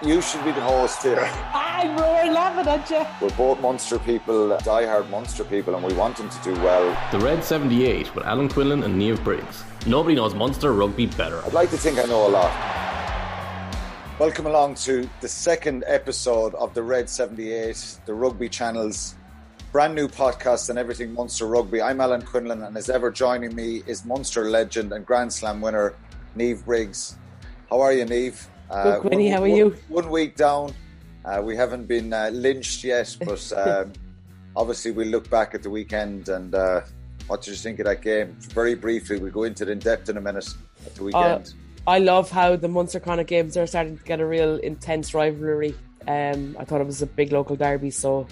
You should be the host here. I'm we're laughing at you. We're both Munster people, die-hard Munster people, and we want them to do well. The Red 78 with Alan Quinlan and Niamh Briggs. Nobody knows Munster rugby better. I'd like to think I know a lot. Welcome along to the second episode of the Red 78, the Rugby Channel's brand new podcast and everything Munster rugby. I'm Alan Quinlan, and as ever, joining me is Munster legend and Grand Slam winner Niamh Briggs. How are you, Niamh? Good, Quinny. How are you? One week down. Uh, we haven't been uh, lynched yet, but um, obviously we'll look back at the weekend and uh, what did you think of that game? Very briefly, we'll go into it in depth in a minute at the weekend. Uh, I love how the Munster Connacht games are starting to get a real intense rivalry. Um, I thought it was a big local derby, so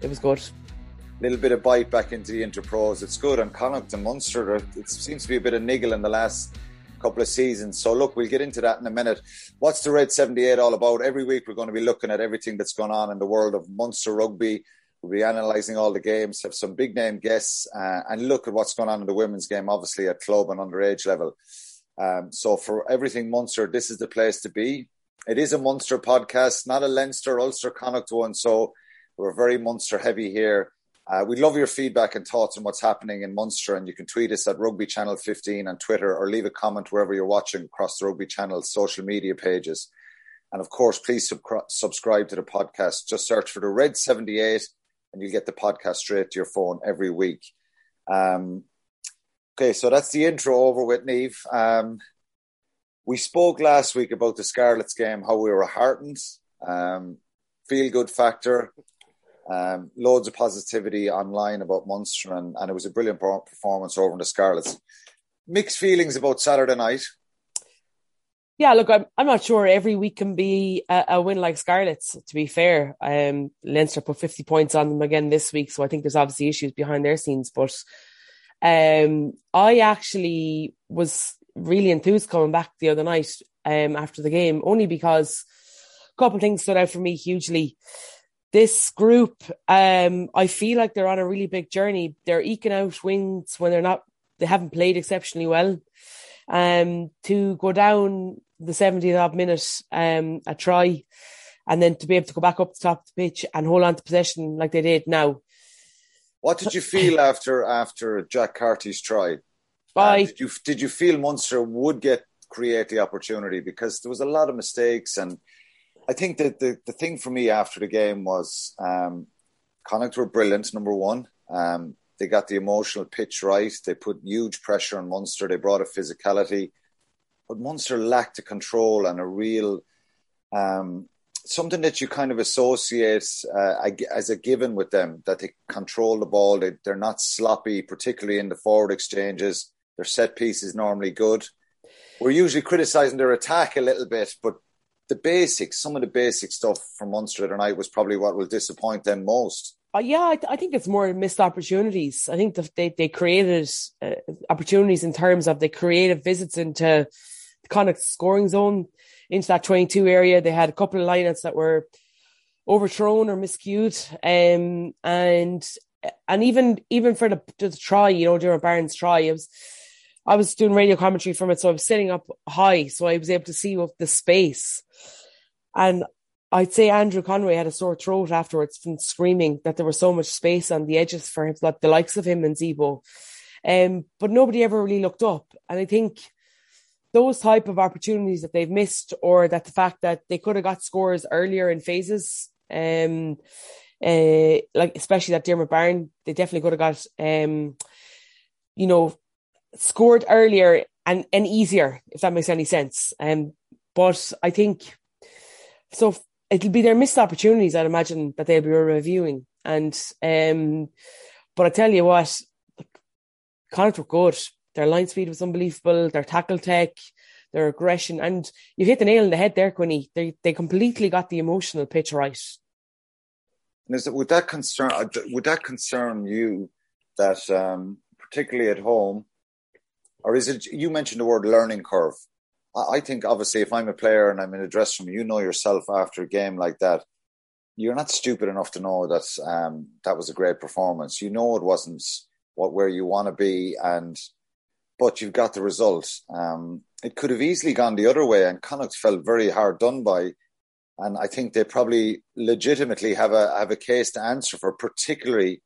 it was good. A little bit of bite back into the interpros. It's good. And Connacht and Munster, it seems to be a bit of niggle in the last couple of seasons. So look, we'll get into that in a minute. What's the Red 78 all about? Every week we're going to be looking at everything that's going on in the world of Munster rugby. We'll be analysing all the games, have some big name guests, uh, and look at what's going on in the women's game, obviously at club and underage level. Um, so for everything Munster, this is the place to be. It is a Munster podcast, not a Leinster, Ulster, Connacht one. So we're very Munster heavy here. Uh, we love your feedback and thoughts on what's happening in Munster, and you can tweet us at Rugby Channel 15 on Twitter or leave a comment wherever you're watching across the Rugby Channel social media pages. And of course, please sub- subscribe to the podcast. Just search for the Red 78 and you'll get the podcast straight to your phone every week. Um, okay, so that's the intro over with Niamh. Um, we spoke last week about the Scarlets game, how we were heartened, um, feel good factor, um, loads of positivity online about Munster, and, and it was a brilliant performance over in the Scarlets. Mixed feelings about Saturday night. Yeah, look, I'm I'm not sure every week can be a, a win like Scarlets. To be fair, um, Leinster put 50 points on them again this week, so I think there's obviously issues behind their scenes. But um, I actually was really enthused coming back the other night um, after the game, only because a couple of things stood out for me hugely this group, um, I feel like they're on a really big journey. They're eking out wins when they're not, they haven't played exceptionally well. Um, to go down the 70th odd minute, um, a try, and then to be able to go back up the top of the pitch and hold on to possession like they did now. What did you feel after after Jack Carty's try? Uh, did you did you feel Munster would get create the opportunity because there was a lot of mistakes and I think that the, the thing for me after the game was um, Connacht were brilliant, number one. Um, they got the emotional pitch right. They put huge pressure on Munster. They brought a physicality. But Munster lacked the control and a real um, something that you kind of associate uh, as a given with them that they control the ball. They, they're not sloppy, particularly in the forward exchanges. Their set piece is normally good. We're usually criticising their attack a little bit, but the basics, some of the basic stuff from Munster tonight was probably what will disappoint them most. Uh, yeah, I, th- I, think it's more missed opportunities. I think that they, they created uh, opportunities in terms of they created visits into the of scoring zone into that 22 area. They had a couple of lineups that were overthrown or miscued. Um, and, and even, even for the, the try, you know, Diarmuid Barron's try, it was, I was doing radio commentary from it, so I was sitting up high, so I was able to see the space. And I'd say Andrew Conway had a sore throat afterwards from screaming that there was so much space on the edges for him, like the likes of him and Zebo. Um, but nobody ever really looked up. And I think those type of opportunities that they've missed, or that the fact that they could have got scores earlier in phases, um, uh, like especially that Diarmuid Barron, they definitely could have got, um, you know, scored earlier and, and easier, if that makes any sense. Um, but I think so. It'll be their missed opportunities, I'd imagine, that they'll be reviewing. And um, but I tell you what, Connacht were good. Their line speed was unbelievable. Their tackle tech, their aggression, and you hit the nail on the head there, Quinny. They they completely got the emotional pitch right. And is it would that concern uh, would that concern you that um, particularly at home or is it you mentioned the word learning curve? I think obviously if I'm a player and I'm in a dressing room, you know yourself after a game like that, you're not stupid enough to know that um, that was a great performance. You know it wasn't what where you want to be, and but you've got the result. Um, it could have easily gone the other way, and Connacht felt very hard done by. and I think they probably legitimately have a have a case to answer for, particularly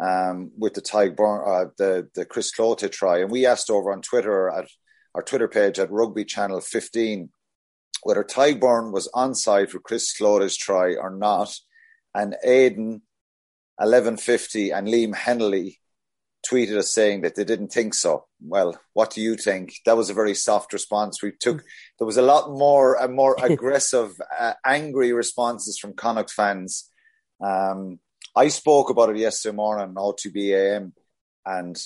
um, with the Tadhg uh, the the Chris Cloete try. And we asked over on Twitter at our Twitter page at Rugby Channel 15 whether Tadhg was onside for Chris Cloete's try or not, and Aiden 1150 and Liam Henley tweeted us saying that they didn't think so. Well, what do you think? That was a very soft response. We took there was a lot more a more aggressive, uh, angry responses from Connacht fans. Um, I spoke about it yesterday morning on OTB AM, and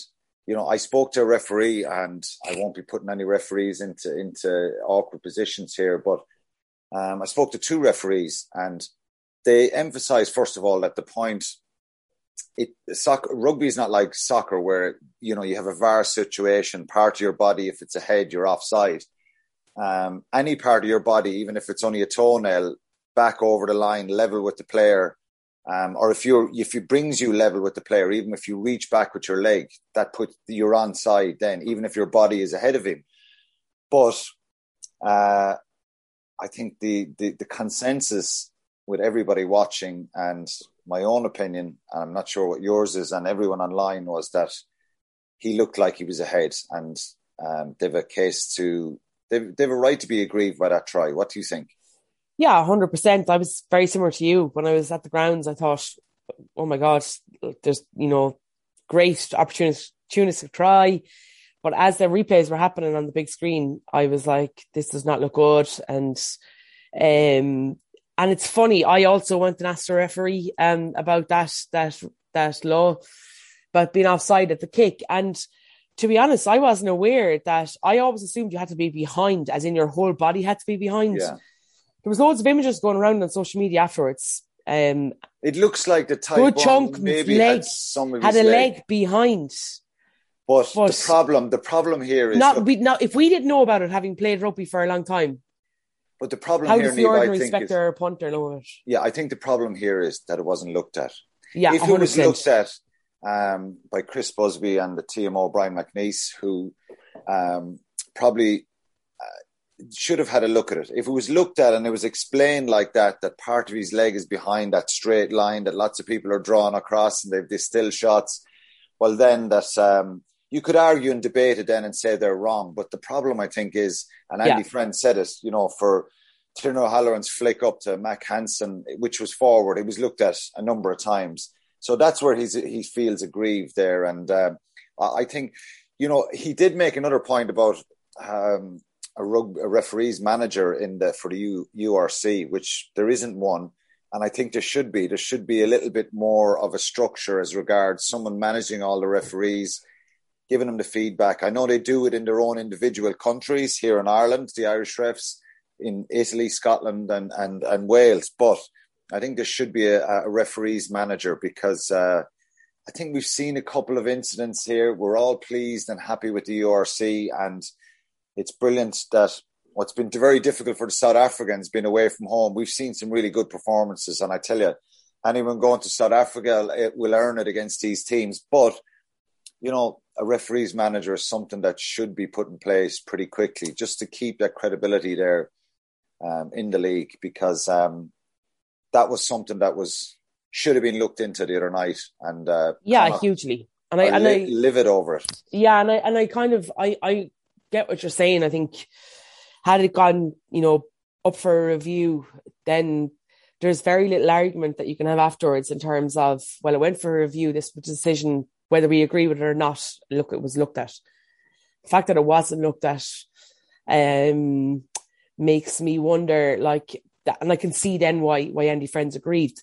you know I spoke to a referee, and I won't be putting any referees into into awkward positions here, but um, I spoke to two referees, and they emphasised first of all that the point it soccer rugby is not like soccer where you know you have a VAR situation. Part of your body, if it's a head, you're offside. Um, any part of your body, even if it's only a toenail, back over the line, level with the player, um, or if you if it brings you level with the player, even if you reach back with your leg, that puts you're on side Then, even if your body is ahead of him, but uh, I think the, the the consensus with everybody watching and my own opinion, and I'm not sure what yours is, and everyone online was that he looked like he was ahead, and um, they've a case to they've they've a right to be aggrieved by that try. What do you think? Yeah, hundred percent. I was very similar to you when I was at the grounds. I thought, oh my god, there's you know great opportunities to try. But as the replays were happening on the big screen, I was like, this does not look good. And um, and it's funny. I also went and asked the referee um, about that that that law about being offside at the kick. And to be honest, I wasn't aware that I always assumed you had to be behind, as in your whole body had to be behind. Yeah. There was loads of images going around on social media afterwards. Um, it looks like the type good chunk maybe leg, had some of had a leg. leg behind. But, but the problem, the problem here is Not look, we now if we didn't know about it, having played rugby for a long time, but the problem how here, does the ordinary is, spectator or punter know it? yeah, I think the problem here is that it wasn't looked at. Yeah, if it was 100%. looked at um, by Chris Busby and the TMO Brian MacNeice, who um, probably should have had a look at it. If it was looked at and it was explained like that, that part of his leg is behind that straight line that lots of people are drawn across and they've these still shots, well, then that's. Um, you could argue and debate it then and say they're wrong. But the problem, I think, is, and Andy Yeah. Friend said it, you know, for Tiernan O'Halloran's flick up to Mack Hansen, which was forward, it was looked at a number of times. So that's where he's, he feels aggrieved there. And um, I I think, you know, he did make another point about um, a, rug, a referee's manager in the for the U, URC, which there isn't one. And I think there should be. There should be a little bit more of a structure as regards someone managing all the referees, giving them the feedback. I know they do it in their own individual countries here in Ireland, the Irish refs, in Italy, Scotland, and and, and Wales. But I think there should be a, a referee's manager because uh, I think we've seen a couple of incidents here. We're all pleased and happy with the URC, and it's brilliant that what's been very difficult for the South Africans being away from home. We've seen some really good performances, and I tell you, anyone going to South Africa it will earn it against these teams. But you know, a referee's manager is something that should be put in place pretty quickly, just to keep that credibility there um, in the league, because um, that was something that was should have been looked into the other night, and uh, Yeah, hugely. And I are and li- I livid over it. yeah, and I and I kind of I I get what you're saying. I think had it gone, you know, up for review, then there's very little argument that you can have afterwards in terms of well, it went for review. This decision, whether we agree with it or not. Look, it was looked at. The fact that it wasn't looked at um makes me wonder, like that, and I can see then why why Andy Friends agreed.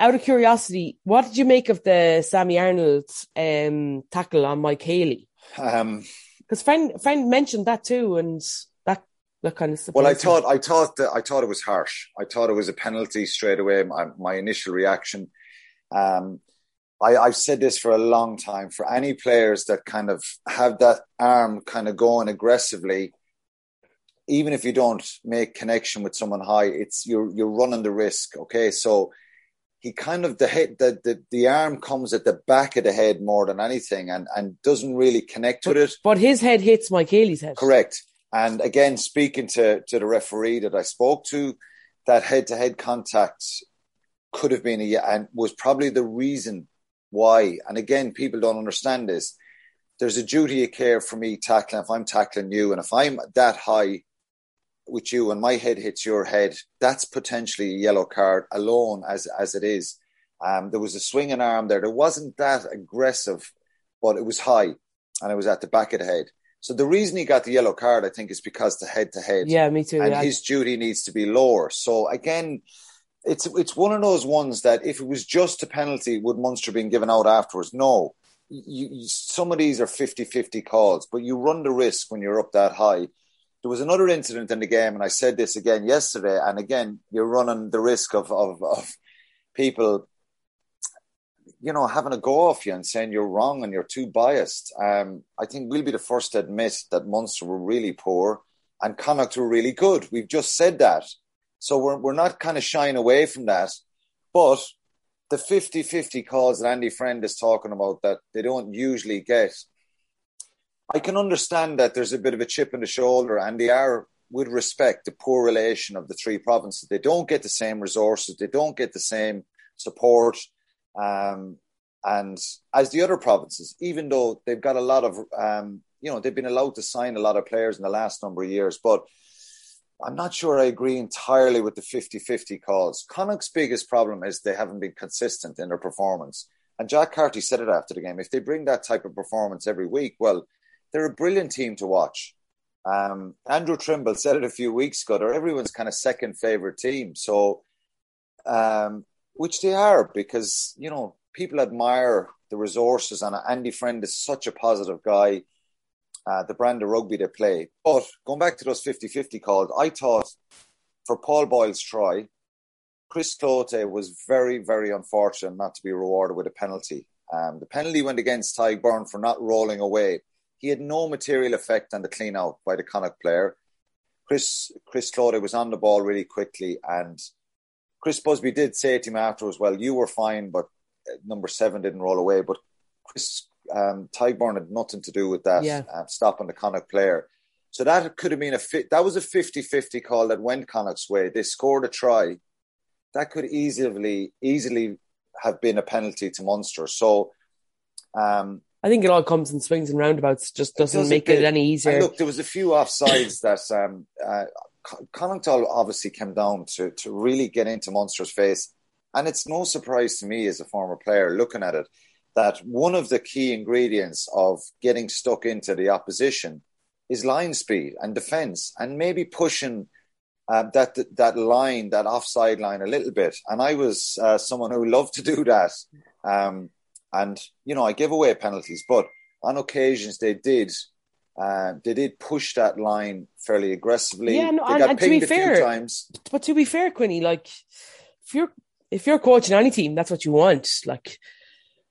Out of curiosity, what did you make of the Sammy Arnold um, tackle on Mike Haley? Um, Because friend friend mentioned that too, and that that kind of Well, I thought I thought that I thought it was harsh. I thought it was a penalty straight away. My, my initial reaction. Um, I, I've said this for a long time. For any players that kind of have that arm kind of going aggressively, even if you don't make connection with someone high, it's you're you're running the risk. Okay, so he kind of the head the, the the arm comes at the back of the head more than anything, and and doesn't really connect with it. But his head hits Mike Haley's head. Correct. And again, speaking to, to the referee that I spoke to, that head to head contact could have been a and was probably the reason why. And again, people don't understand this. There's a duty of care for me tackling if I'm tackling you, and if I'm that high with you and my head hits your head, that's potentially a yellow card alone as as it is. Um, there was a swinging arm there. There wasn't that aggressive, but it was high and it was at the back of the head. So the reason he got the yellow card, I think, is because the head to head. Yeah, me too. And yeah. his duty needs to be lower. So again, it's it's one of those ones that if it was just a penalty, would Munster been given out afterwards? No. You, you, some of these are 50-50 calls, but you run the risk when you're up that high. There was another incident in the game, and I said this again yesterday, and again, you're running the risk of, of, of people you know, having a go off you and saying you're wrong and you're too biased. Um, I think we'll be the first to admit that Munster were really poor and Connacht were really good. We've just said that. So we're, we're not kind of shying away from that. But the 50 50 calls that Andy Friend is talking about that they don't usually get, I can understand that there's a bit of a chip in the shoulder and they are, with respect, the poor relation of the three provinces. They don't get the same resources, they don't get the same support um, and as the other provinces, even though they've got a lot of, um, you know, they've been allowed to sign a lot of players in the last number of years, but I'm not sure I agree entirely with the 50 50 calls. Connacht's biggest problem is they haven't been consistent in their performance. And Jack Carty said it after the game. If they bring that type of performance every week, well, they're a brilliant team to watch. Um, Andrew Trimble said it a few weeks ago. They're everyone's kind of second favorite team. So um, which they are because you know people admire the resources and Andy Friend is such a positive guy. Uh, the brand of rugby they play. But going back to those 50-50 calls, I thought for Paul Boyle's try, Chris Cloete was very, very unfortunate not to be rewarded with a penalty. Um, the penalty went against Tadhg Beirne for not rolling away. He had no material effect on the clean out by the Connacht player. Chris Chris Cloete was on the ball really quickly and Chris Busby did say to him afterwards, well, you were fine, but uh, number seven didn't roll away. But Chris um, Beirne had nothing to do with that, yeah. uh, stopping the Connacht player. So that could have been a fit. That was a 50-50 call that went Connacht's way. They scored a try. That could easily, easily have been a penalty to Munster. So, um, I think it all comes in swings and roundabouts. Just doesn't does make it any easier. Look, there was a few offsides that um, uh, obviously came down to, to really get into Munster's face. And it's no surprise to me as a former player looking at it that one of the key ingredients of getting stuck into the opposition is line speed and defence and maybe pushing uh, that that line, that offside line a little bit. And I was uh, someone who loved to do that. Um, and, you know, I give away penalties, but on occasions they did uh, they did push that line fairly aggressively. Yeah, no, they and, got and to be fair, times. but to be fair, Quinny, like if you're if you're coaching any team, that's what you want. Like,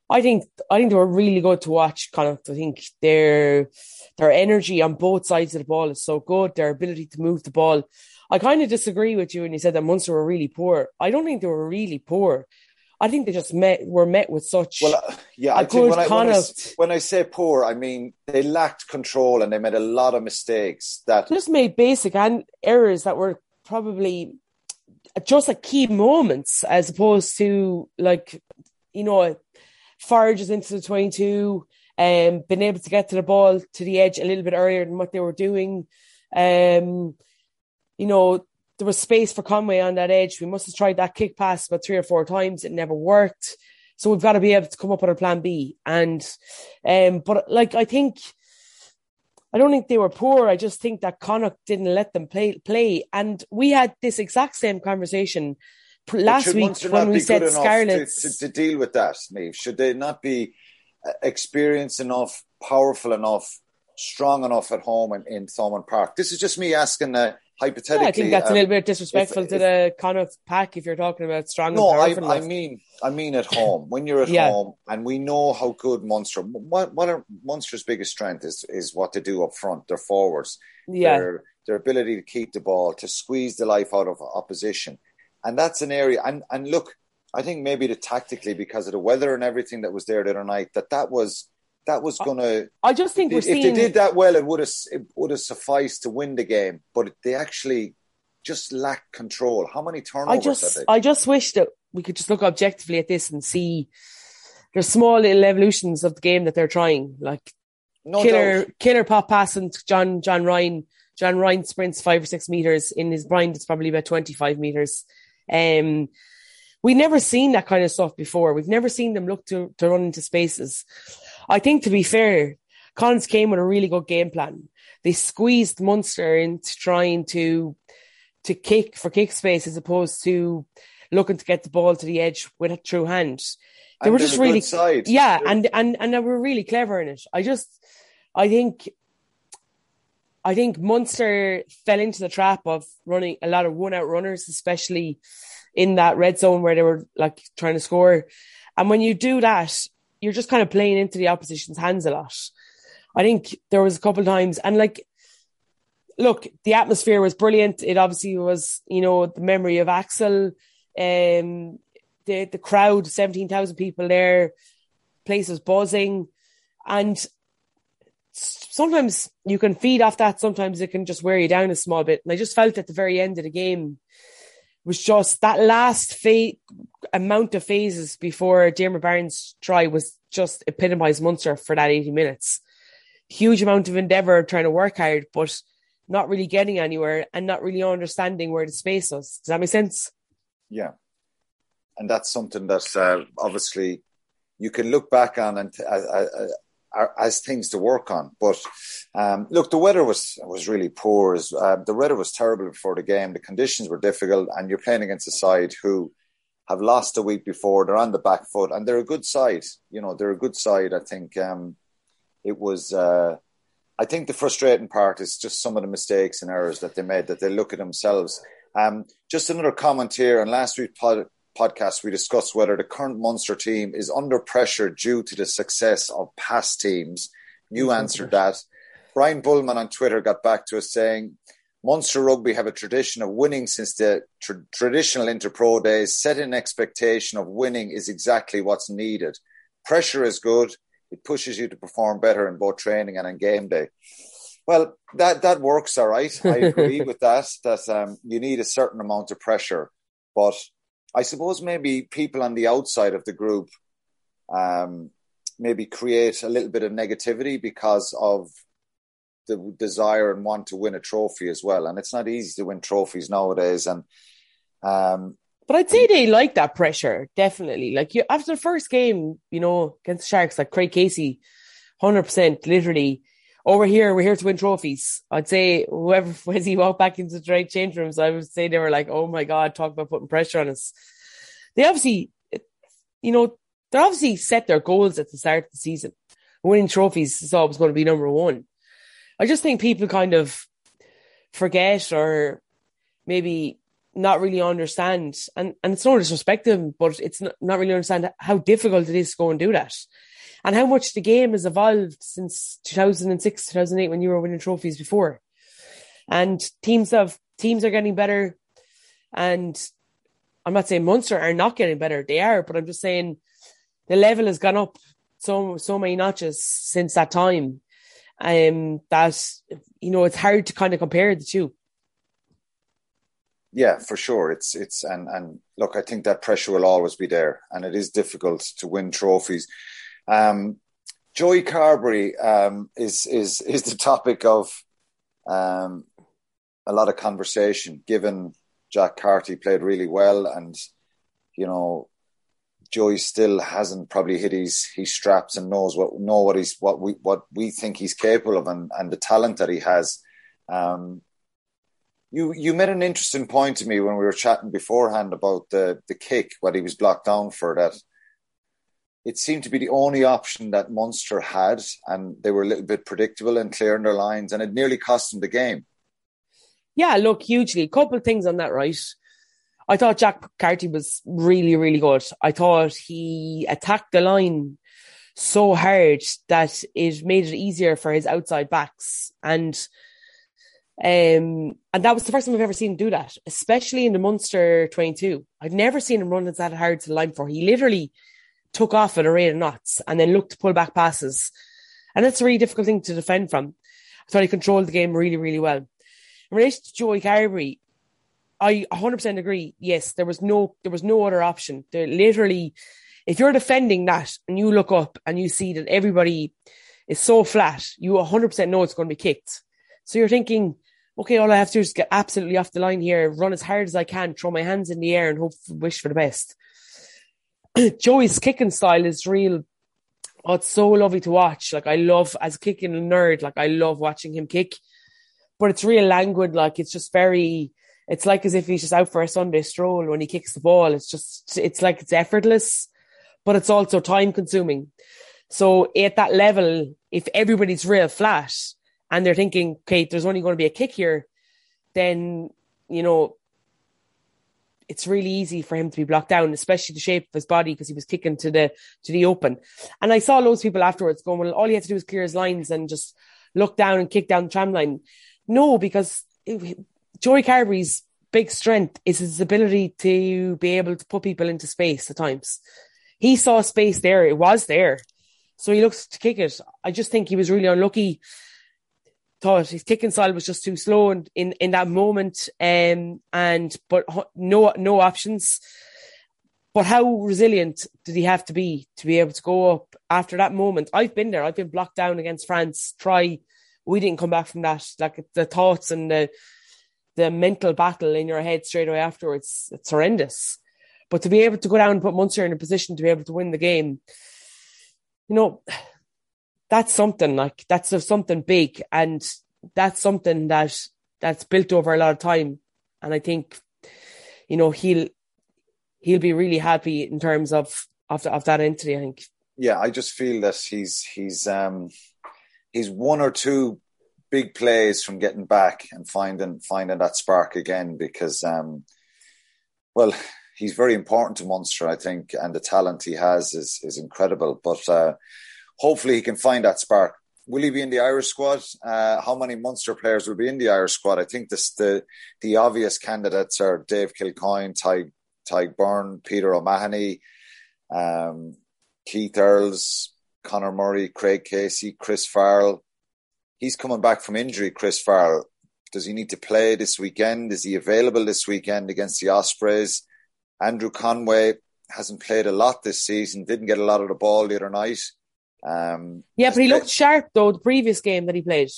I think I think they were really good to watch. Kind of, I think their their energy on both sides of the ball is so good. Their ability to move the ball. I kind of disagree with you when you said that Munster were really poor. I don't think they were really poor. I think they just met were met with such well, uh, yeah. I think when I, when, I, when I say poor, I mean they lacked control and they made a lot of mistakes. That just made basic and errors that were probably just at key moments, as opposed to like you know, Farges into the twenty-two and um, been able to get to the ball to the edge a little bit earlier than what they were doing. Um, you know, there was space for Conway on that edge. We must have tried that kick pass about three or four times. It never worked. So we've got to be able to come up with a plan B. And, um, but like, I think, I don't think they were poor. I just think that Connacht didn't let them play, play. And we had this exact same conversation last week when we said Scarlet to, to, to, deal with that, Niamh. Should they not be uh, experienced enough, powerful enough, strong enough at home in, in Thomond Park? This is just me asking a, hypothetically, yeah, I think that's um, a little bit disrespectful if, to if, the Connacht pack if you're talking about strong. No, I, I, mean, I mean at home when you're at yeah. home, and we know how good Munster. What what are Munster's biggest strength is is what they do up front. Their forwards, yeah, their, their ability to keep the ball, to squeeze the life out of opposition, and that's an area. And and look, I think maybe the tactically because of the weather and everything that was there the other night, that that was that was going to. I just think if, if they did that well, it would have it would have sufficed to win the game. But they actually just lack control. How many turnovers I just, I just wish that we could just look objectively at this and see there's small little evolutions of the game that they're trying, like no killer, doubt. killer pop passing to John, John Ryan. John Ryan sprints five or six meters in his blind. It's probably about 25 meters. Um, we never seen that kind of stuff before. We've never seen them look to, to run into spaces. I think to be fair, Collins came with a really good game plan. They squeezed Munster into trying to to kick for kick space as opposed to looking to get the ball to the edge with a true hand. They And were just really side. yeah, They're- and and and they were really clever in it. I just I think I think Munster fell into the trap of running a lot of one out runners, especially in that red zone where they were like trying to score. And when you do that, you're just kind of playing into the opposition's hands a lot. I think there was a couple times and like look, the atmosphere was brilliant. It obviously was, you know, the memory of Axel, um the the crowd, seventeen thousand people there, place was buzzing. And sometimes you can feed off that, sometimes it can just wear you down a small bit. And I just felt at the very end of the game was just that last fa- amount of phases before Diarmuid Barron's try was just epitomised Munster for that 80 minutes. Huge amount of endeavour trying to work hard, but not really getting anywhere and not really understanding where the space was. Does that make sense? Yeah. And that's something that uh, obviously you can look back on and uh, uh, as things to work on. But um, look, the weather was was really poor. Uh, the weather was terrible before the game. The conditions were difficult, and you're playing against a side who have lost a week before. They're on the back foot, and they're a good side. You know, they're a good side. I think um, it was. Uh, I think the frustrating part is just some of the mistakes and errors that they made that they look at themselves. Um, just another comment here. On last week's podcast, we discussed whether the current Munster team is under pressure due to the success of past teams. You answered that. Brian Bullman on Twitter got back to us saying, Munster Rugby have a tradition of winning since the tr- traditional Interpro days. Set an expectation of winning is exactly what's needed. Pressure is good. It pushes you to perform better in both training and on game day. Well, that that works all right. I agree with that. That um, you need a certain amount of pressure, but I suppose maybe people on the outside of the group um, maybe create a little bit of negativity because of the desire and want to win a trophy as well. And it's not easy to win trophies nowadays. And um, But I'd say they like that pressure, definitely. Like you, after the first game, you know, against the Sharks, like Craig Casey, hundred percent, literally. Over here, we're here to win trophies. I'd say whoever as he walked back into the right change rooms, I would say they were like, "Oh my god, talk about putting pressure on us." They obviously, you know, they obviously set their goals at the start of the season. Winning trophies is always going to be number one. I just think people kind of forget or maybe not really understand, and, and it's no disrespect to them, but it's not, not really understand how difficult it is to go and do that. And how much the game has evolved since 2006, 2008, when you were winning trophies before. And teams have teams are getting better. And I'm not saying Munster are not getting better; they are. But I'm just saying the level has gone up so so many notches since that time. Um, that you know it's hard to kind of compare the two. Yeah, for sure. It's it's and and look, I think that pressure will always be there, and it is difficult to win trophies. Um, Joey Carbery um, is is is the topic of um, a lot of conversation. Given Jack Carty played really well, and you know Joey still hasn't probably hit his his straps and knows what know what he's what we what we think he's capable of, and and the talent that he has. Um, you you made an interesting point to me when we were chatting beforehand about the the kick, what he was blocked down for. That it seemed to be the only option that Munster had, and they were a little bit predictable and clear in their lines, and it nearly cost them the game. Yeah, look, hugely. A couple things on that, right? I thought Jack Carty was really, really good. I thought he attacked the line so hard that it made it easier for his outside backs. And um, and that was the first time I've ever seen him do that, especially in the Munster 22. I've never seen him run that hard to the line for. He literally took off at a rate of knots and then looked to pull back passes. And that's a really difficult thing to defend from. I thought he controlled the game really, really well. In relation to Joey Carbery, I 100% agree. Yes, there was no there was no other option. Literally, if you're defending that and you look up and you see that everybody is so flat, you 100% know it's going to be kicked. So you're thinking, okay, all I have to do is get absolutely off the line here, run as hard as I can, throw my hands in the air and hope, wish for the best. Joey's kicking style is real. Oh, it's so lovely to watch. Like I love as kicking nerd, like I love watching him kick. But it's real languid, like it's just very it's like as if he's just out for a Sunday stroll when he kicks the ball. It's just it's like it's effortless, but it's also time consuming. So at that level, if everybody's real flat and they're thinking, okay, there's only going to be a kick here, then you know it's really easy for him to be blocked down, especially the shape of his body because he was kicking to the to the open. And I saw loads of people afterwards going, well, all he had to do was clear his lines and just look down and kick down the tram line. No, because it, Joey Carbery's big strength is his ability to be able to put people into space at times. He saw space there; it was there, so he looks to kick it. I just think he was really unlucky thought his kicking style was just too slow in, in, in that moment. Um, and, but no, no options. But how resilient did he have to be to be able to go up after that moment? I've been there. I've been blocked down against France. Try. We didn't come back from that. Like the thoughts and the, the mental battle in your head straight away afterwards. It's horrendous. But to be able to go down and put Munster in a position to be able to win the game, you know, that's something like that's something big and that's something that that's built over a lot of time. And i think you know he'll he'll be really happy in terms of of, of that entity i think. Yeah i just feel that he's he's um he's one or two big plays from getting back and finding finding that spark again because um well he's very important to Munster I think and the talent he has is is incredible. But uh hopefully he can find that spark. Will he be in the Irish squad? Uh, how many Munster players will be in the Irish squad? I think this, the the obvious candidates are Dave Kilcoyne, Tadhg, Tadhg Beirne, Peter O'Mahony, um, Keith Earls, Conor Murray, Craig Casey, Chris Farrell. He's coming back from injury, Chris Farrell. Does he need to play this weekend? Is he available this weekend against the Ospreys? Andrew Conway hasn't played a lot this season, didn't get a lot of the ball the other night. Um, yeah, but he looked sharp though the previous game that he played.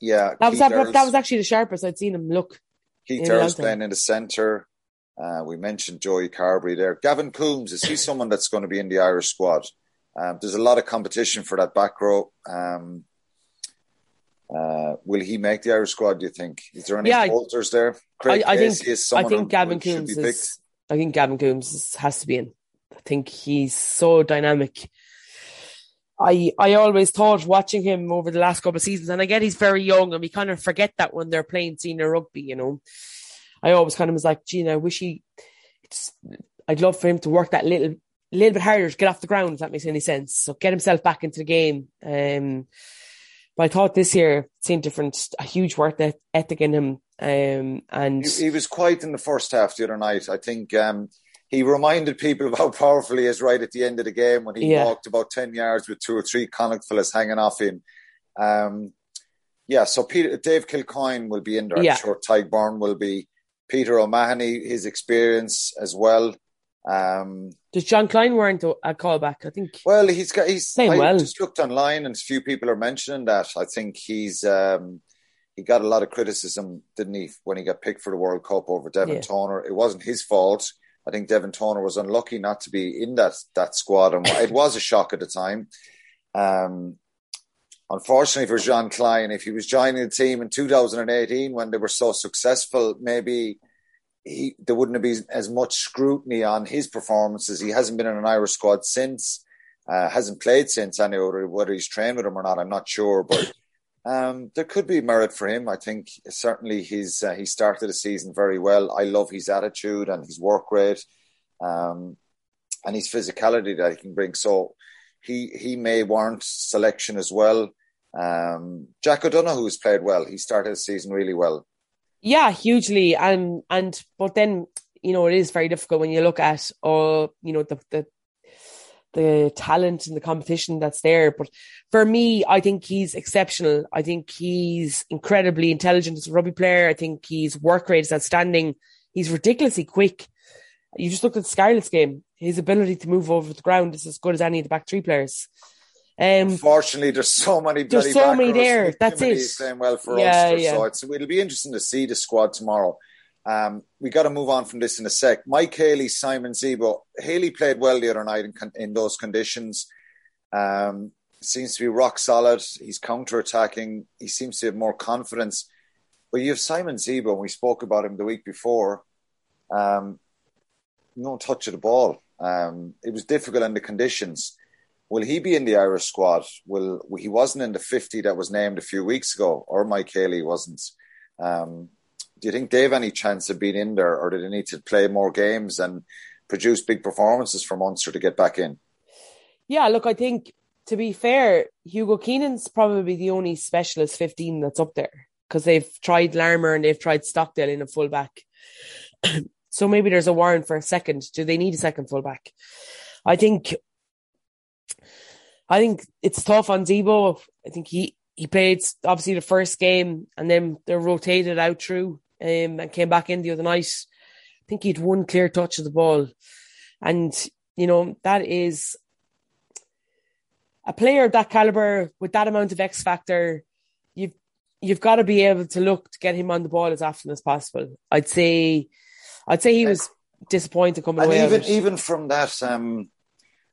Yeah, that was that, that, was actually the sharpest I'd seen him look. Keith Earls playing in the centre. Uh, we mentioned Joey Carbery there. Gavin Coombes is he someone that's going to be in the Irish squad? Um, there's a lot of competition for that back row. Um, uh, will he make the Irish squad? Do you think? Is there any yeah, bolters there? Craig I, I think I think Gavin Coombes is, I think Gavin Coombes has to be in. I think he's so dynamic. I I always thought watching him over the last couple of seasons, and I get he's very young, and we kind of forget that when they're playing senior rugby, you know. I always kind of was like, gee, I wish he. I'd love for him to work that little little bit harder to get off the ground, if that makes any sense. So get himself back into the game. Um, but I thought this year seemed different, a huge work ethic in him. Um, and he, he, was quiet in the first half the other night. I think um, he reminded people of how powerful he is right at the end of the game when he yeah. walked about 10 yards with two or three Connacht fellas hanging off him. Um, yeah, so Peter, Dave Kilcoyne will be in there. Yeah. I'm sure Beirne will be. Peter O'Mahony, his experience as well. Um, Does Jean Kleyn warrant a callback? I think. Well, he's got. He's. Playing I well. just looked online, and a few people are mentioning that. I think he's. Um, he got a lot of criticism, didn't he, when he got picked for the World Cup over Devin yeah. Toner? It wasn't his fault. I think Devin Toner was unlucky not to be in that that squad, and it was a shock at the time. Um, unfortunately for Jean Kleyn, if he was joining the team in 2018 when they were so successful, maybe he there wouldn't have been as much scrutiny on his performances. He hasn't been in an Irish squad since, uh, hasn't played since anyway. Whether he's trained with him or not, I'm not sure, but um, there could be merit for him. I think certainly he's uh, he started the season very well. I love his attitude and his work rate, um, and his physicality that he can bring. So he he may warrant selection as well. Um, Jack O'Donoghue has played well. He started the season really well. Yeah, hugely. And and but then you know it is very difficult when you look at all you know the the the talent and the competition that's there. But for me, I think he's exceptional. I think he's incredibly intelligent as a rugby player. I think his work rate is outstanding. He's ridiculously quick. You just look at the Scarlets game. His ability to move over the ground is as good as any of the back three players. Um, Unfortunately, there's so many. There's so many there. That's it. Playing well for yeah, Ulster, yeah. so it's, it'll be interesting to see the squad tomorrow. Um, we got to move on from this in a sec. Mike Haley, Simon Zebo. Haley played well the other night in, in those conditions. Um, seems to be rock solid. He's counter attacking. He seems to have more confidence. But you have Simon Zebo, and we spoke about him the week before. Um, no touch of the ball. Um, it was difficult in the conditions. Will he be in the Irish squad? Will he wasn't in the fifty that was named a few weeks ago, or Mike Haley wasn't? Um, do you think they have any chance of being in there, or do they need to play more games and produce big performances for Munster to get back in? Yeah, look, I think to be fair, Hugo Keenan's probably the only specialist 15 that's up there because they've tried Larmour and they've tried Stockdale in a fullback. so maybe there's a warrant for a second. Do they need a second fullback? I think, I think it's tough on Zebo. I think he, he played obviously the first game and then they're rotated out through um, and came back in the other night. I think he had one clear touch of the ball. And, you know, that is a player of that caliber with that amount of X factor, you've you've got to be able to look to get him on the ball as often as possible. I'd say, I'd say he was disappointed coming and away. Even even from that, um,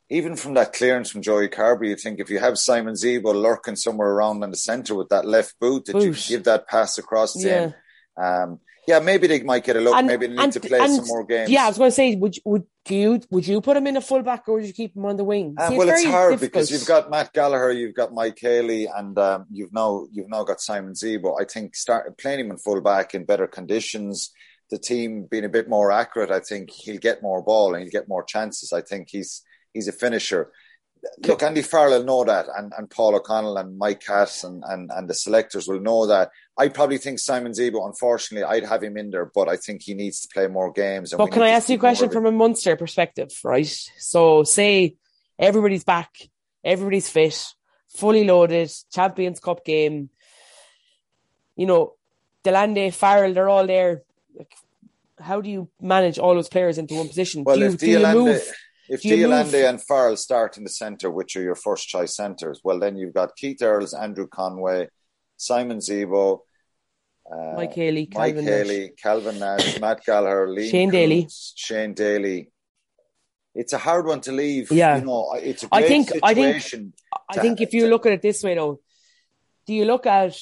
even from that clearance from Joey Carbery, you think if you have Simon Zebo lurking somewhere around in the centre with that left boot, that boot. you give that pass across to yeah. him. Um, yeah, maybe they might get a look. And, maybe they need and, to play and, some more games. Yeah, I was going to say, would would do you would you put him in a fullback or would you keep him on the wing? Uh, well, it's, it's hard difficult. because you've got Matt Gallagher, you've got Mike Haley, and um, you've now you've now got Simon Zebo. I think start playing him in fullback in better conditions. The team being a bit more accurate, I think he'll get more ball and he'll get more chances. I think he's he's a finisher look, Andy Farrell will know that, and, and Paul O'Connell and Mike Catt and, and, and the selectors will know that. I probably think Simon Zebo, unfortunately, I'd have him in there, but I think he needs to play more games. but can I ask you a question from a Munster perspective, right? So, say everybody's back, everybody's fit, fully loaded, Champions Cup game. You know, de Allende, Farrell, they're all there. Like, how do you manage all those players into one position? Well, do you, if do you move? If de Allende and Farrell start in the centre, which are your first choice centres, well, then you've got Keith Earls, Andrew Conway, Simon Zebo, uh, Mike Haley, Mike Calvin Haley, Nash. Calvin Nash, Matt Gallagher, Liam Shane Daly, Shane Daly. It's a hard one to leave. Yeah, you know, it's a great I think, situation. I think, I think if you to, look at it this way, though, do you look at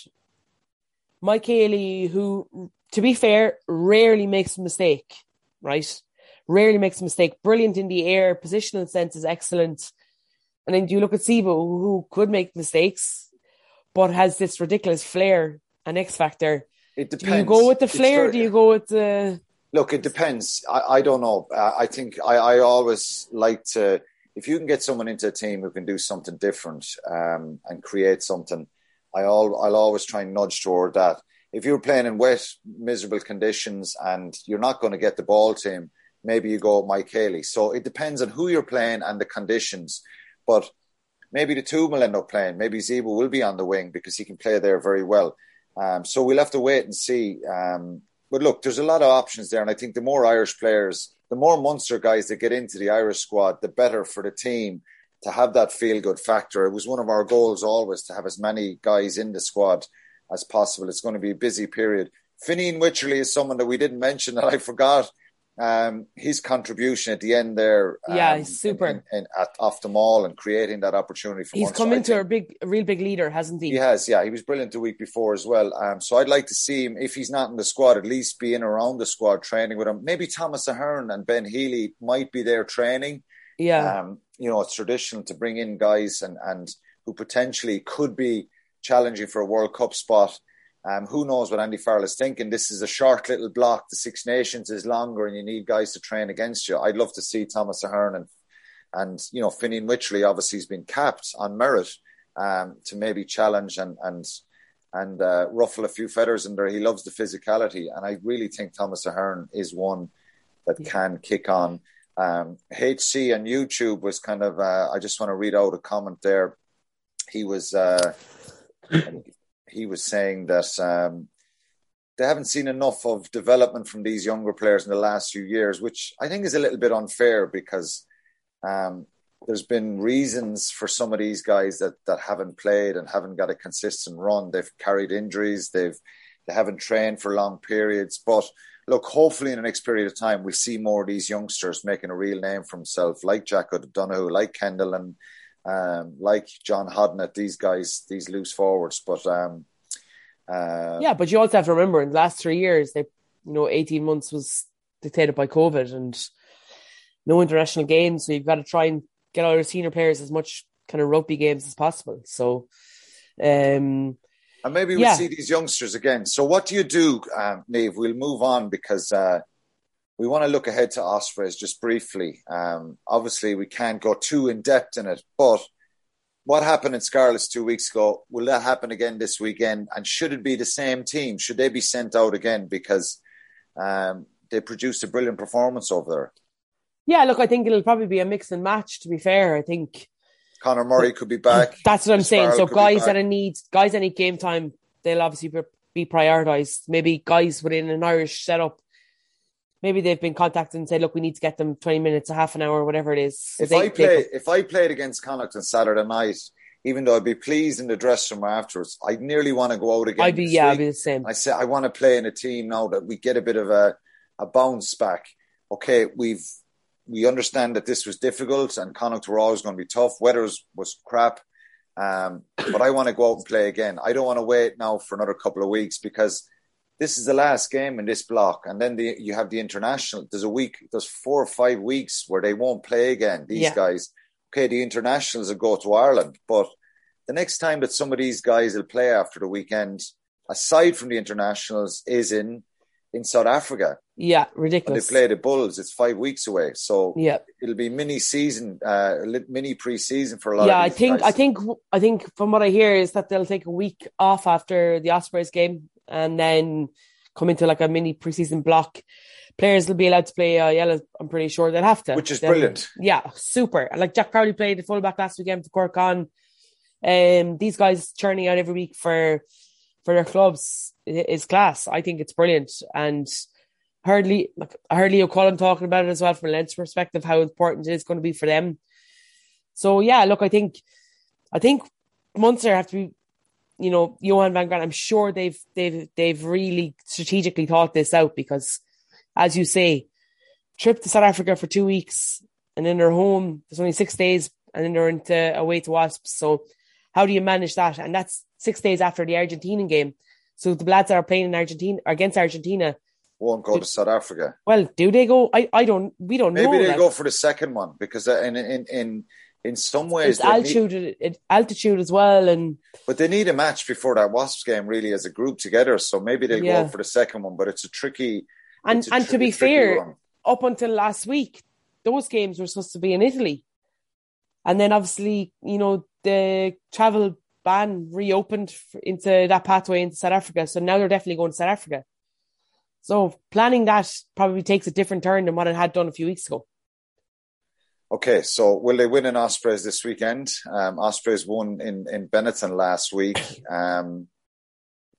Mike Haley, who, to be fair, rarely makes a mistake, right? Rarely makes a mistake, brilliant in the air, positional sense is excellent. And then you look at Zebo, who could make mistakes, but has this ridiculous flair and X factor. It depends. Do you go with the flair? do you go with the? Look, it depends. I, I don't know. I think I, I always like to. If you can get someone into a team who can do something different um, and create something, I all, I'll always try and nudge toward that. If you're playing in wet, miserable conditions and you're not going to get the ball to him, maybe you go Mike Haley. So it depends on who you're playing and the conditions. But maybe the two will end up playing. Maybe Zebo will be on the wing because he can play there very well. Um, so we'll have to wait and see. Um, but look, there's a lot of options there, and I think the more Irish players, the more Munster guys that get into the Irish squad, the better for the team to have that feel good factor. It was one of our goals always to have as many guys in the squad as possible. It's going to be a busy period. Fineen Wycherley is someone that we didn't mention that I forgot um, his contribution at the end there, um, yeah, he's super in, in, in, at, off the maul and creating that opportunity for. He's come into a big, a real big leader, hasn't he? He has, yeah. He was brilliant the week before as well. Um, so I'd like to see him if he's not in the squad, at least be in around the squad training with him. Maybe Thomas Ahern and Ben Healy might be there training. Yeah, um, you know, it's traditional to bring in guys and and who potentially could be challenging for a World Cup spot um, who knows what Andy Farrell is thinking? This is a short little block. The Six Nations is longer, and you need guys to train against you. I'd love to see Thomas Ahern and and you know Fineen Wycherley. Obviously, he's been capped on merit um, to maybe challenge and and and uh, ruffle a few feathers in there. He loves the physicality, and I really think Thomas Ahern is one that can kick on. Um, HC on YouTube was kind of. Uh, I just want to read out a comment there. He was. Uh, he was saying that um, they haven't seen enough of development from these younger players in the last few years, which I think is a little bit unfair because um, there's been reasons for some of these guys that that haven't played and haven't got a consistent run. They've carried injuries. They've they haven't trained for long periods. But look, hopefully in the next period of time, we'll see more of these youngsters making a real name for himself, like Jack O'Donoghue, like Kendall, and um, like John Hodnett. These guys, these loose forwards, but. Um, uh, yeah, but you also have to remember in the last three years, they, you know, 18 months was dictated by COVID and no international games. So you've got to try and get all your senior players as much kind of rugby games as possible. So, um, and maybe we'll yeah. see these youngsters again. So, what do you do, um, Niamh? We'll move on because uh, we want to look ahead to Ospreys just briefly. Um, obviously, we can't go too in depth in it, but what happened in Scarlets two weeks ago, will that happen again this weekend? And should it be the same team? Should they be sent out again because um, they produced a brilliant performance over there? Yeah, look, I think it'll probably be a mix and match. To be fair, I think Conor Murray could be back. That's what I'm saying. So guys that need guys that need game time, they'll obviously be prioritized. Maybe guys within an Irish setup maybe they've been contacted and said, look, we need to get them 20 minutes, a half an hour, whatever it is. If they, I play, if I played against Connacht on Saturday night, even though I'd be pleased in the dressing room afterwards, I'd nearly want to go out again. I'd be, yeah, week. I'd be the same. I say, I want to play in a team now that we get a bit of a, a bounce back. Okay, we've, we understand that this was difficult and Connacht were always going to be tough. Weather was, was crap. Um, but I want to go out and play again. I don't want to wait now for another couple of weeks because this is the last game in this block, and then the, you have the international. There's a week, there's four or five weeks where they won't play again. These yeah. guys, okay, the internationals will go to Ireland, but the next time that some of these guys will play after the weekend, aside from the internationals, is in in South Africa. Yeah, ridiculous. they play the Bulls. It's five weeks away, so yeah, it'll be mini season, uh, mini pre-season for a lot. Yeah, I think guys. I think I think from what I hear is that they'll take a week off after the Ospreys game and then come into like a mini preseason block. Players will be allowed to play uh, yellow. I'm pretty sure they'll have to, which is brilliant. Yeah, super. Like Jack Crowley played the fullback last weekend for Cork Con. Um, these guys churning out every week for for their clubs is class. I think it's brilliant, and hardly like, I heard Leo Cullen talking about it as well from a Leinster perspective, how important it is going to be for them. So yeah, look, I think, I think Munster have to be you know, Johan van Graan, I'm sure they've they've they've really strategically thought this out because, as you say, trip to South Africa for two weeks and then they're home. There's only six days, and then they're into away to Wasps. So, how do you manage that? And that's six days after the Argentinian game. So the lads are playing in Argentina against Argentina won't go do, to South Africa. Well, do they go? I, I don't. We don't Maybe know. Maybe they go for the second one because uh, in in in in some ways altitude need, altitude as well and but they need a match before that wasps game really as a group together so maybe they yeah. go for the second one but it's a tricky and a and tri- to be fair one. up until last week those games were supposed to be in italy and then obviously you know the travel ban reopened into that pathway into south africa so now they're definitely going to south africa so planning that probably takes a different turn than what it had done a few weeks ago Okay, so will they win in Ospreys this weekend? Um, Ospreys won in, in Benetton last week. Um,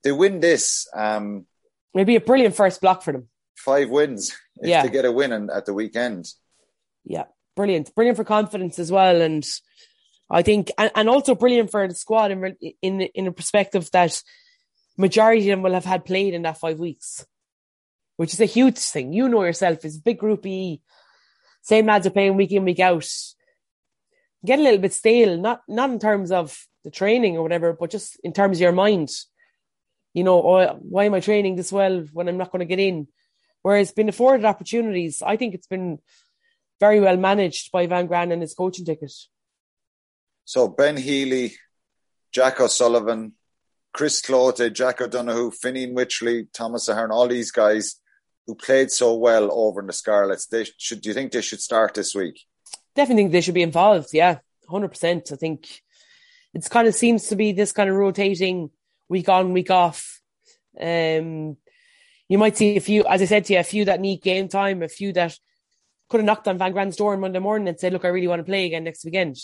they win this. Um, Maybe a brilliant first block for them. Five wins if yeah. they get a win in, at the weekend. Yeah, brilliant. Brilliant for confidence as well. And I think, and, and also brilliant for the squad in, in, in a perspective that majority of them will have had played in that five weeks, which is a huge thing. You know yourself, it's a big group E same lads are playing week in, week out. Get a little bit stale, not not in terms of the training or whatever, but just in terms of your mind. You know, oh, why am I training this well when I'm not going to get in? Whereas been afforded opportunities, I think it's been very well managed by Van Graan and his coaching ticket. So Ben Healy, Jack O'Sullivan, Chris Cloete, Jack O'Donoghue, Fineen Wycherley, Thomas Ahern, all these guys who played so well over in the Scarlets, they should. Do you think they should start this week? Definitely think they should be involved. Yeah, hundred percent. I think it's kind of seems to be this kind of rotating week on, week off. Um, you might see a few, as I said to you, a few that need game time, a few that could have knocked on Van Graan's door on Monday morning and said, "Look, I really want to play again next weekend."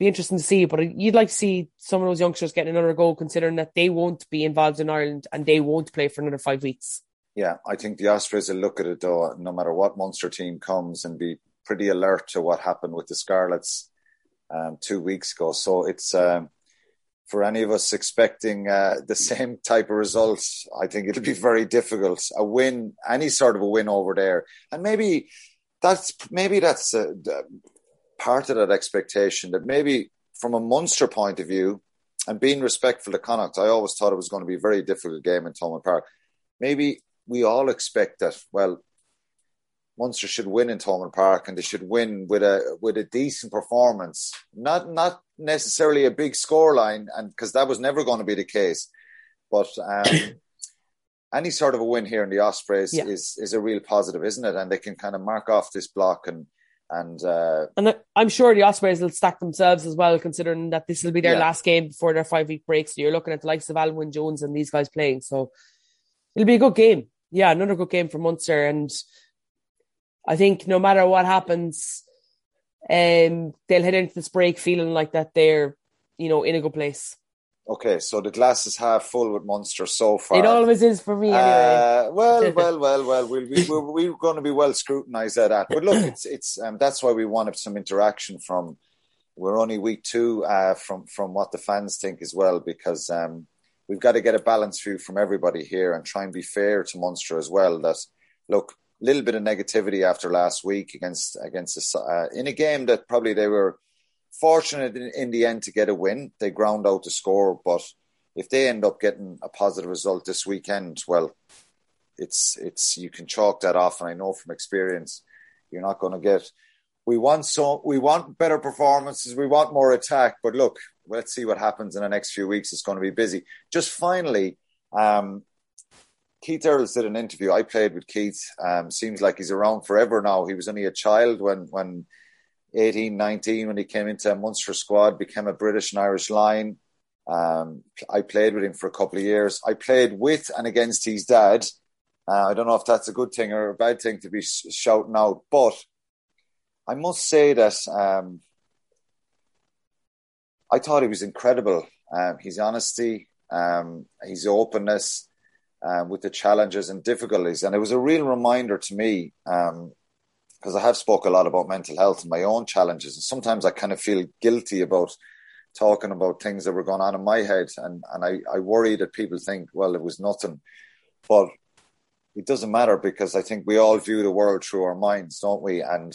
be interesting to see. But you'd like to see some of those youngsters getting another goal, considering that they won't be involved in Ireland and they won't play for another five weeks. Yeah, I think the Ospreys will look at it though, no matter what Munster team comes, and be pretty alert to what happened with the Scarlets um, two weeks ago. So it's um, for any of us expecting uh, the same type of results. I think it'll be very difficult. A win, any sort of a win over there, and maybe that's maybe that's a, a part of that expectation that maybe from a Munster point of view, and being respectful to Connacht, I always thought it was going to be a very difficult game in Thomond Park. Maybe we all expect that. Well, Munster should win in Thomond Park, and they should win with a with a decent performance, not not necessarily a big scoreline, and because that was never going to be the case. But um, any sort of a win here in the Ospreys yeah. is is a real positive, isn't it? And they can kind of mark off this block and and uh, and I'm sure the Ospreys will stack themselves as well, considering that this will be their yeah. last game before their five week break. So you're looking at the likes of Alun Wyn Jones and these guys playing. So it'll be a good game. Yeah, another good game for Munster. And I think no matter what happens, um, they'll head into this break feeling like that they're, you know, in a good place. Okay, so the glass is half full with Munster so far. It always is for me, anyway. Uh, well, well, well, well. We'll be, we're, we're going to be well scrutinised at that. But look, it's it's um, that's why we wanted some interaction from. We're only week two uh, from from what the fans think as well, because um, we've got to get a balanced view from everybody here and try and be fair to Munster as well. That look, a little bit of negativity after last week against against a, uh, in a game that probably they were fortunate in, in, the end to get a win. They ground out the score, but if they end up getting a positive result this weekend, well, it's it's you can chalk that off. And I know from experience, you're not going to get. We want so we want better performances. We want more attack. But look, let's see what happens in the next few weeks. It's going to be busy. Just finally, um, Keith Earls did an interview. I played with Keith. Um, seems like he's around forever now. He was only a child when when 18, 19 when he came into a Munster squad, became a British and Irish Lion. Um, I played with him for a couple of years. I played with and against his dad. Uh, I don't know if that's a good thing or a bad thing to be shouting out, but I must say that um, I thought he was incredible. Um, his honesty, um, his openness um, with the challenges and difficulties, and it was a real reminder to me um, because I have spoke a lot about mental health and my own challenges, and sometimes I kind of feel guilty about talking about things that were going on in my head, and and I I worry that people think well it was nothing, but it doesn't matter because I think we all view the world through our minds, don't we? And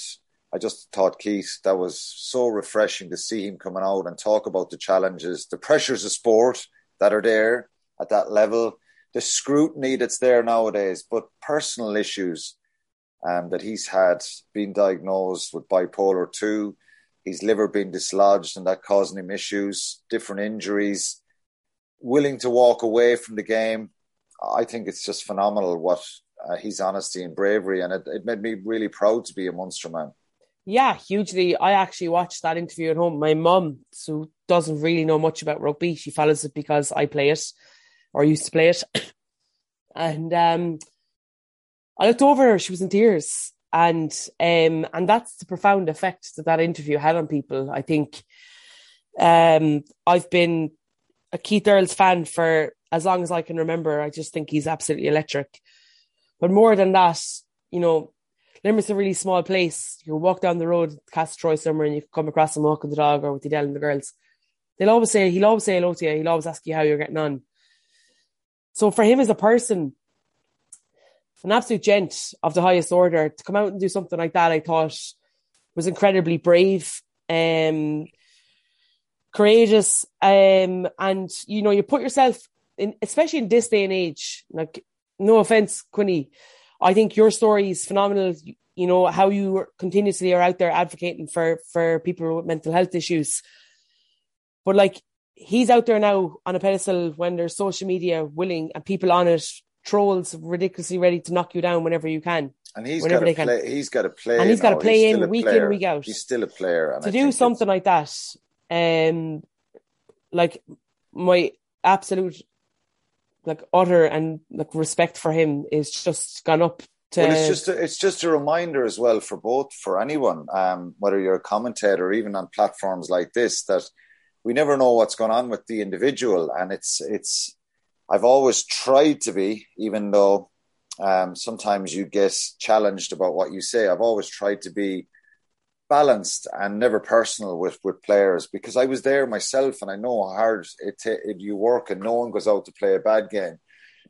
I just thought Keith that was so refreshing to see him coming out and talk about the challenges, the pressures of sport that are there at that level, the scrutiny that's there nowadays, but personal issues um, that he's had been diagnosed with bipolar 2, his liver being dislodged and that causing him issues, different injuries, willing to walk away from the game. I think it's just phenomenal what uh, his honesty and bravery, and it, it made me really proud to be a Munster man. Yeah, hugely. I actually watched that interview at home. My mum, who doesn't really know much about rugby, she follows it because I play it or used to play it. and um, I looked over her, she was in tears. And um, and that's the profound effect that that interview had on people. I think um, I've been a Keith Earls fan for as long as I can remember. I just think he's absolutely electric. But more than that, you know, Limerick's a really small place. You walk down the road, Castletroy somewhere, and you can come across him walking the dog or with the Dell and the girls. They'll always say, he'll always say hello to you. He'll always ask you how you're getting on. So for him as a person, an absolute gent of the highest order to come out and do something like that, I thought was incredibly brave, um, courageous, um, and you know, you put yourself in, especially in this day and age. Like, no offense, Quinny, I think your story is phenomenal. You know how you continuously are out there advocating for for people with mental health issues, but like he's out there now on a pedestal when there's social media willing and people on it trolls ridiculously ready to knock you down whenever you can. And he's got to play. He's got to play, and he's got to play in week player. in week out. He's still a player. to I do something like that, um, like my absolute like utter and like respect for him is just gone up To, well, it's just a, it's just a reminder as well for both for anyone, um, whether you're a commentator or even on platforms like this, that we never know what's going on with the individual, and it's it's. I've always tried to be, even though um, sometimes you get challenged about what you say. I've always tried to be balanced and never personal with with players because I was there myself and I know how hard it, it you work and no one goes out to play a bad game.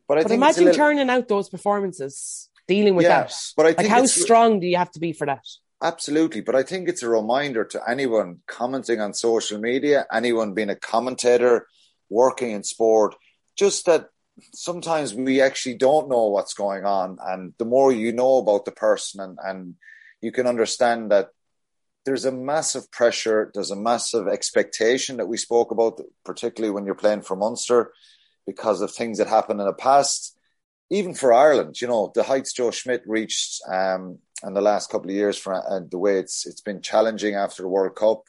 But I but think imagine little, turning out those performances, dealing with Yeah, that. but I like think how strong do you have to be for that? Absolutely, but I think it's a reminder to anyone commenting on social media, anyone being a commentator, working in sport, just that sometimes we actually don't know what's going on. And the more you know about the person, and, and you can understand that there's a massive pressure, there's a massive expectation that we spoke about, particularly when you're playing for Munster, because of things that happened in the past. Even for Ireland, you know, the heights Joe Schmidt reached um, in the last couple of years, for uh, the way it's it's been challenging after the World Cup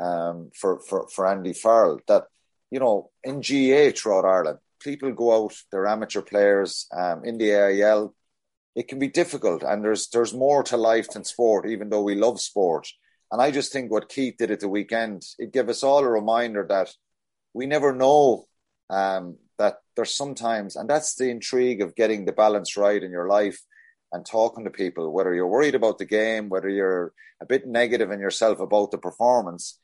um, for, for for Andy Farrell. That you know, in GAA throughout Ireland, people go out, they're amateur players um, in the AIL. It can be difficult, and there's there's more to life than sport, even though we love sport. And I just think what Keith did at the weekend, it gave us all a reminder that we never know um, that there's sometimes, and that's the intrigue of getting the balance right in your life and talking to people, whether you're worried about the game, whether you're a bit negative in yourself about the performance,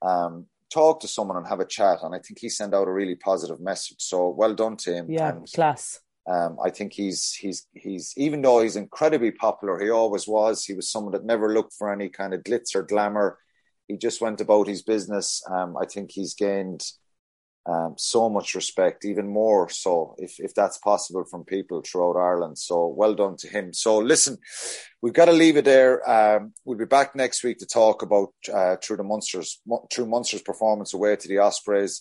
um, talk to someone and have a chat. And I think he sent out a really positive message. So well done to him. Yeah, And class. Um, I think he's he's he's even though he's incredibly popular, he always was. He was someone that never looked for any kind of glitz or glamour. He just went about his business. Um, I think he's gained um, so much respect, even more so if if that's possible from people throughout Ireland. So well done to him. So listen, we've got to leave it there. Um, we'll be back next week to talk about uh, through the Munsters through Munsters performance away to the Ospreys.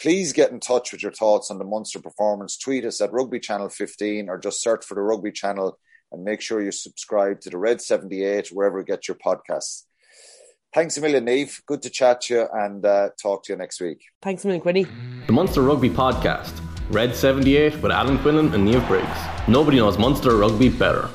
Please get in touch with your thoughts on the Munster performance. Tweet us at Rugby Channel 15 or just search for the Rugby Channel and make sure you subscribe to the Red 78 wherever you get your podcasts. Thanks a million, Niamh. Good to chat to you and uh, talk to you next week. Thanks a million, Quinny. The Munster Rugby Podcast. Red 78 with Alan Quinlan and Niamh Briggs. Nobody knows Munster Rugby better.